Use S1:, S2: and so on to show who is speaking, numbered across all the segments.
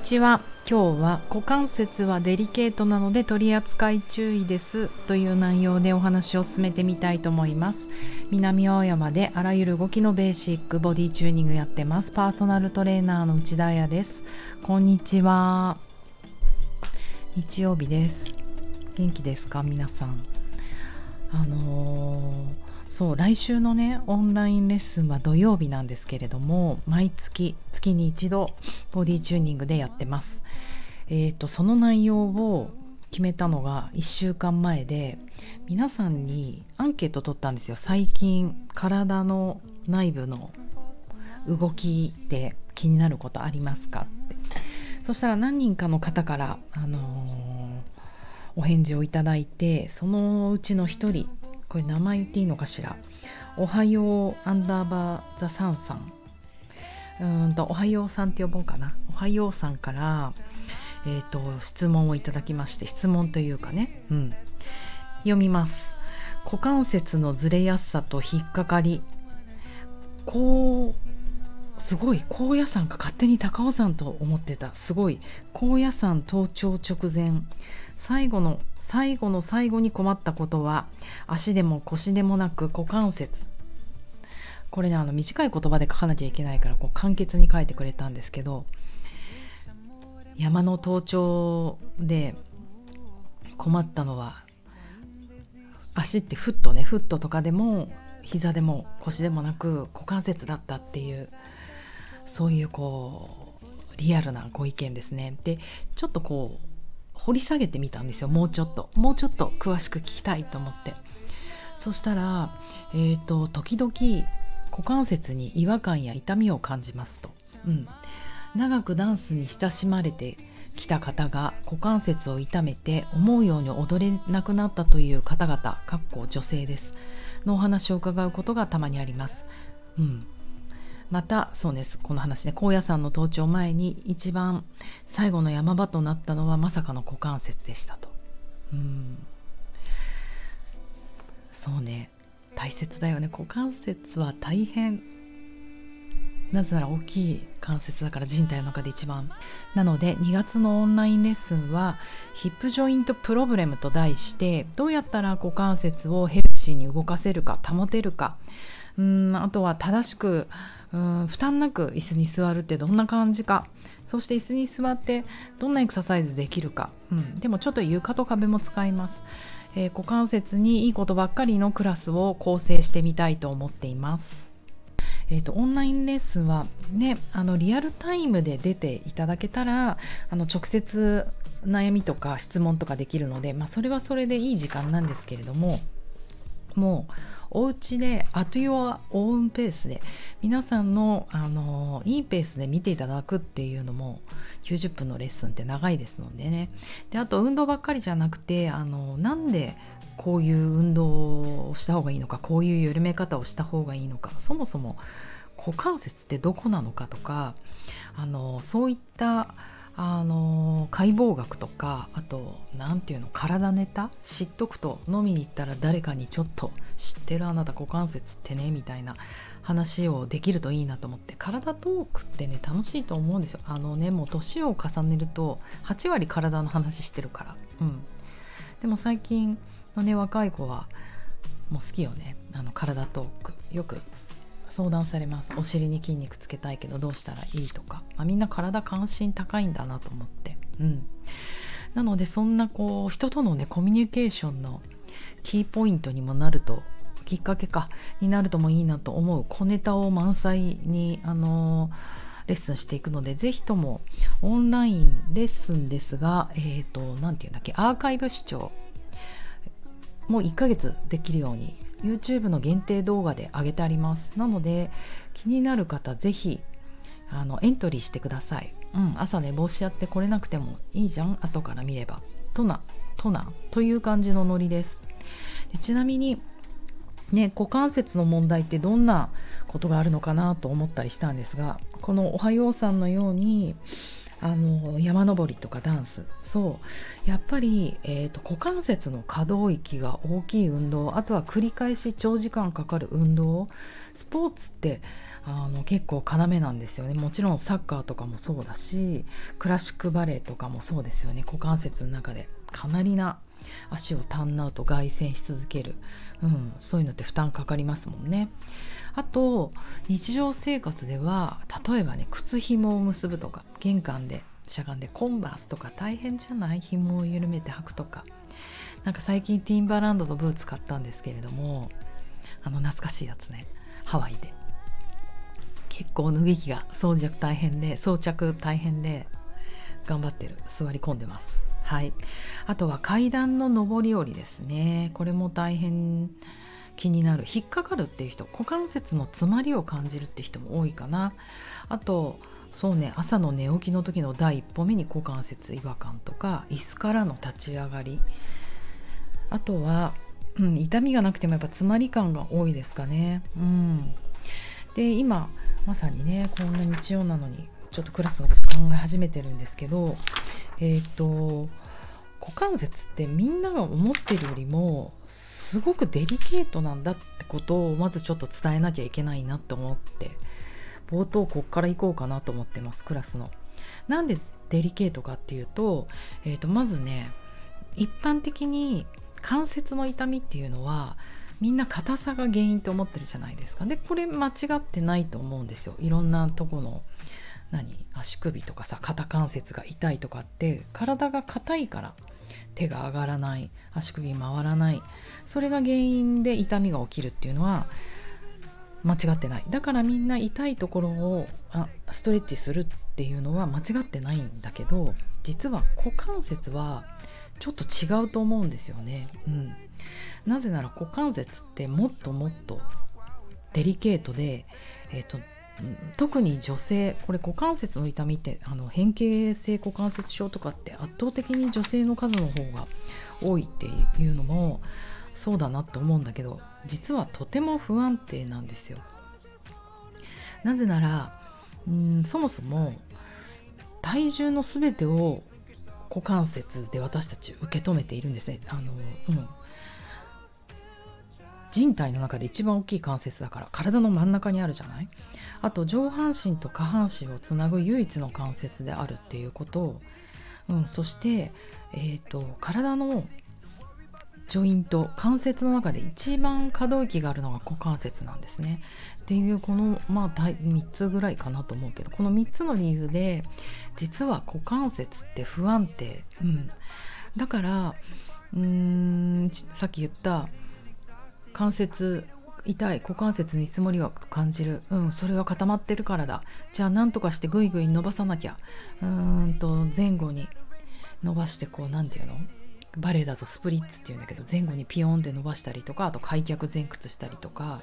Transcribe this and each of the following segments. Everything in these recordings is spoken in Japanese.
S1: ちは。今日は股関節はデリケートなので取り扱い注意ですという内容でお話を進めてみたいと思います。南青山であらゆる動きのベーシックボディチューニングやってます。パーソナルトレーナーの内田彩です。こんにちは。日曜日です。元気ですか？皆さん。あのーそう来週のねオンラインレッスンは土曜日なんですけれども毎月月に一度ボディチューニングでやってます。えーとその内容を決めたのが1週間前で皆さんにアンケート取ったんですよ。最近体の内部の動きで気になることありますか？ってそしたら何人かの方から、あのーお返事をいただいてそのうちの1人これ名前言っていいのかしら？おはようアンダーバーザサンさん。うんとおはようさんって呼ぼうかな。おはようさんからえっ、と質問をいただきまして質問というかね。うん。読みます。股関節のずれやすさと引っかかり。こうすごい高野山か勝手に高尾山と思ってた。すごい。高野山登頂直前。最後の最後の最後に困ったことは足でも腰でもなく股関節。これねあの短い言葉で書かなきゃいけないからこう簡潔に書いてくれたんですけど山の登頂で困ったのは足ってフットねフットとかでも膝でも腰でもなく股関節だったっていうそういうこうリアルなご意見ですね。でちょっとこう掘り下げてみたんですよもうちょっと。もうちょっと詳しく聞きたいと思って。そしたらえっ、ー、と時々股関節に違和感や痛みを感じますと、うん、長くダンスに親しまれてきた方が股関節を痛めて思うように踊れなくなったという方々かっこ女性です。のお話を伺うことがたまにあります、うん、またそうです。この話ね。高野山の登頂前に一番最後の山場となったのはまさかの股関節でしたと。うん。そうね。大切だよね。股関節は大変。なぜなら大きい関節だから人体の中で一番。なので2月のオンラインレッスンはヒップジョイントプロブレムと題してどうやったら股関節をヘルシーに動かせるか保てるか。うんあとは正しくうん負担なく椅子に座るってどんな感じか。そして椅子に座ってどんなエクササイズできるか、うん、でもちょっと床と壁も使います、えー、股関節にいいことばっかりのクラスを構成してみたいと思っています。えーと、オンラインレッスンは、ね、あのリアルタイムで出ていただけたらあの直接悩みとか質問とかできるので、まあ、それはそれでいい時間なんですけれどももうお家でアトゥヨアオウンペースで皆さんのあのいいペースで見ていただくっていうのも90分のレッスンって長いですのでね。であと運動ばっかりじゃなくてあのなんでこういう運動をした方がいいのかこういう緩め方をした方がいいのかそもそも股関節ってどこなのかとかあのそういったあの解剖学とかあと何て言うの体ネタ？知っとくと飲みに行ったら誰かにちょっと知ってるあなた股関節ってねみたいな話をできるといいなと思って体トークってね楽しいと思うんですよ。あのねもう年を重ねると8割体の話してるから。うん。でも最近のね若い子はもう好きよね。あの体トーク。よく相談されます。お尻に筋肉つけたいけどどうしたらいいとか、まあ、みんな体関心高いんだなと思って。うん。なのでそんなこう人とのねコミュニケーションのキーポイントにもなるときっかけかになるともいいなと思う小ネタを満載にあのレッスンしていくのでぜひともオンラインレッスンですがえっ、ー、と何て言うんだっけアーカイブ視聴もう1ヶ月できるように YouTube の限定動画で上げてあります。なので気になる方ぜひあのエントリーしてください、うん、朝寝坊しちゃって来れなくてもいいじゃん。後から見れば。となとなという感じのノリです。でちなみにね股関節の問題ってどんなことがあるのかなと思ったりしたんですがこのおはようさんのようにあの山登りとかダンス。そう。やっぱり、えーと、股関節の可動域が大きい運動あとは繰り返し長時間かかる運動。スポーツってあの結構要なんですよね。もちろんサッカーとかもそうだしクラシックバレエとかもそうですよね。股関節の中で。かなりな足をターンアウト外旋し続ける、うん、そういうのって負担かかりますもんね。あと日常生活では例えばね靴紐を結ぶとか玄関でしゃがんでコンバースとか大変じゃない紐を緩めて履くとか。なんか最近ティンバーランドのブーツ買ったんですけれどもあの懐かしいやつね。ハワイで。結構脱ぎ着が装着大変で装着大変で頑張ってる。座り込んでます。はい。あとは階段の上り下りですね。これも大変気になる。引っかかるっていう人股関節の詰まりを感じるって人も多いかな。あとそうね朝の寝起きの時の第一歩目に股関節違和感とか椅子からの立ち上がり。あとは、うん、痛みがなくてもやっぱ詰まり感が多いですかね。うん、で今まさにねこんな日曜なのにちょっとクラスのこと考え始めてるんですけどえっ、ー、と股関節ってみんなが思ってるよりもすごくデリケートなんだってことをまずちょっと伝えなきゃいけないなって思って冒頭こっから行こうかなと思ってますクラスの。なんでデリケートかっていうと,、えー、とまずね一般的に関節の痛みっていうのはみんな硬さが原因と思ってるじゃないですか。でこれ間違ってないと思うんですよ。いろんなとこの何？足首とかさ肩関節が痛いとかって体が硬いから。手が上がらない足首回らないそれが原因で痛みが起きるっていうのは間違ってないだからみんな痛いところをあストレッチするっていうのは間違ってないんだけど実は股関節はちょっと違うと思うんですよね。うん、なぜなら股関節ってもっともっとデリケートで、えーと、特に女性これ股関節の痛みってあの変形性股関節症とかって圧倒的に女性の数の方が多いっていうのもそうだなと思うんだけど実はとても不安定なんですよ。なぜならうんそもそも体重の全てを股関節で私たち受け止めているんですね。あのうん人体の中で一番大きい関節だから体の真ん中にあるじゃない？あと上半身と下半身をつなぐ唯一の関節であるっていうことうん、そして、えーと、体のジョイント関節の中で一番可動域があるのが股関節なんですね。っていうこのまあ3つぐらいかなと思うけどこの3つの理由で実は股関節って不安定、うん、だからうーんさっき言った関節痛い股関節につもりは感じる。うんそれは固まってるからだ。じゃあ何とかしてグイグイ伸ばさなきゃ。うーんと前後に伸ばしてこう何て言うの？バレエだとスプリッツっていうんだけど前後にピヨンって伸ばしたりとかあと開脚前屈したりとか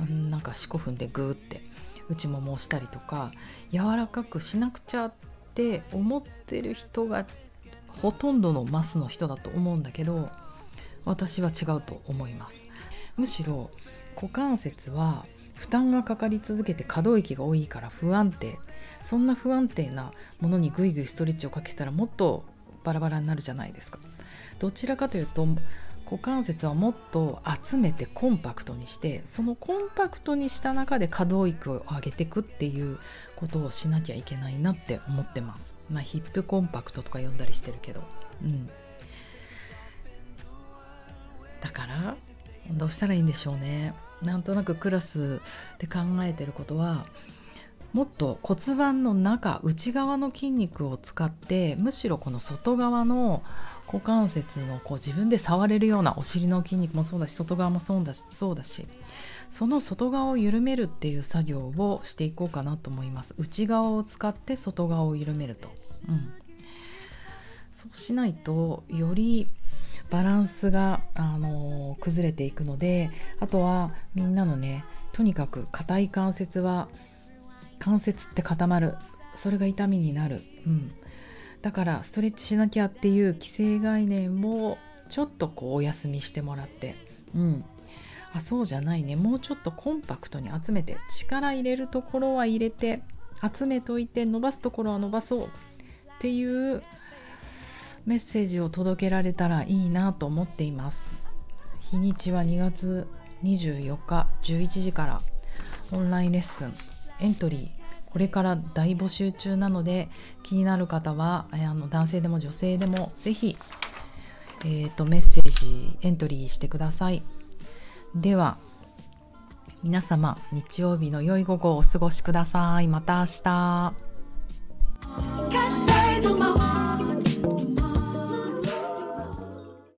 S1: うんなんか四股踏んでグーって内ももをしたりとか柔らかくしなくちゃって思ってる人がほとんどのマスの人だと思うんだけど私は違うと思います。むしろ股関節は負担がかかり続けて可動域が多いから不安定そんな不安定なものにグイグイストレッチをかけたらもっとバラバラになるじゃないですかどちらかというと股関節はもっと集めてコンパクトにしてそのコンパクトにした中で可動域を上げていくっていうことをしなきゃいけないなって思ってます。まあ、ヒップコンパクトとか呼んだりしてるけど。うん。だからどうしたらいいんでしょうね。なんとなくクラスで考えてることはもっと骨盤の中内側の筋肉を使ってむしろこの外側の股関節のこう自分で触れるようなお尻の筋肉もそうだし外側もそうだしそうだしその外側を緩めるっていう作業をしていこうかなと思います。内側を使って外側を緩めると、うん、そうしないとよりバランスが、あのー、崩れていくのであとはみんなのねとにかく硬い関節は関節って固まる。それが痛みになる、うん、だからストレッチしなきゃっていう既成概念もちょっとこうお休みしてもらって。うん。あそうじゃないね。もうちょっとコンパクトに集めて力入れるところは入れて集めといて伸ばすところは伸ばそうっていうメッセージを届けられたらいいなと思っています。日にちは2月24日11時からオンラインレッスン。エントリー。これから大募集中なので気になる方はあの男性でも女性でもぜひ、えーと、メッセージエントリーしてください。では皆様日曜日の良い午後をお過ごしください。また明日。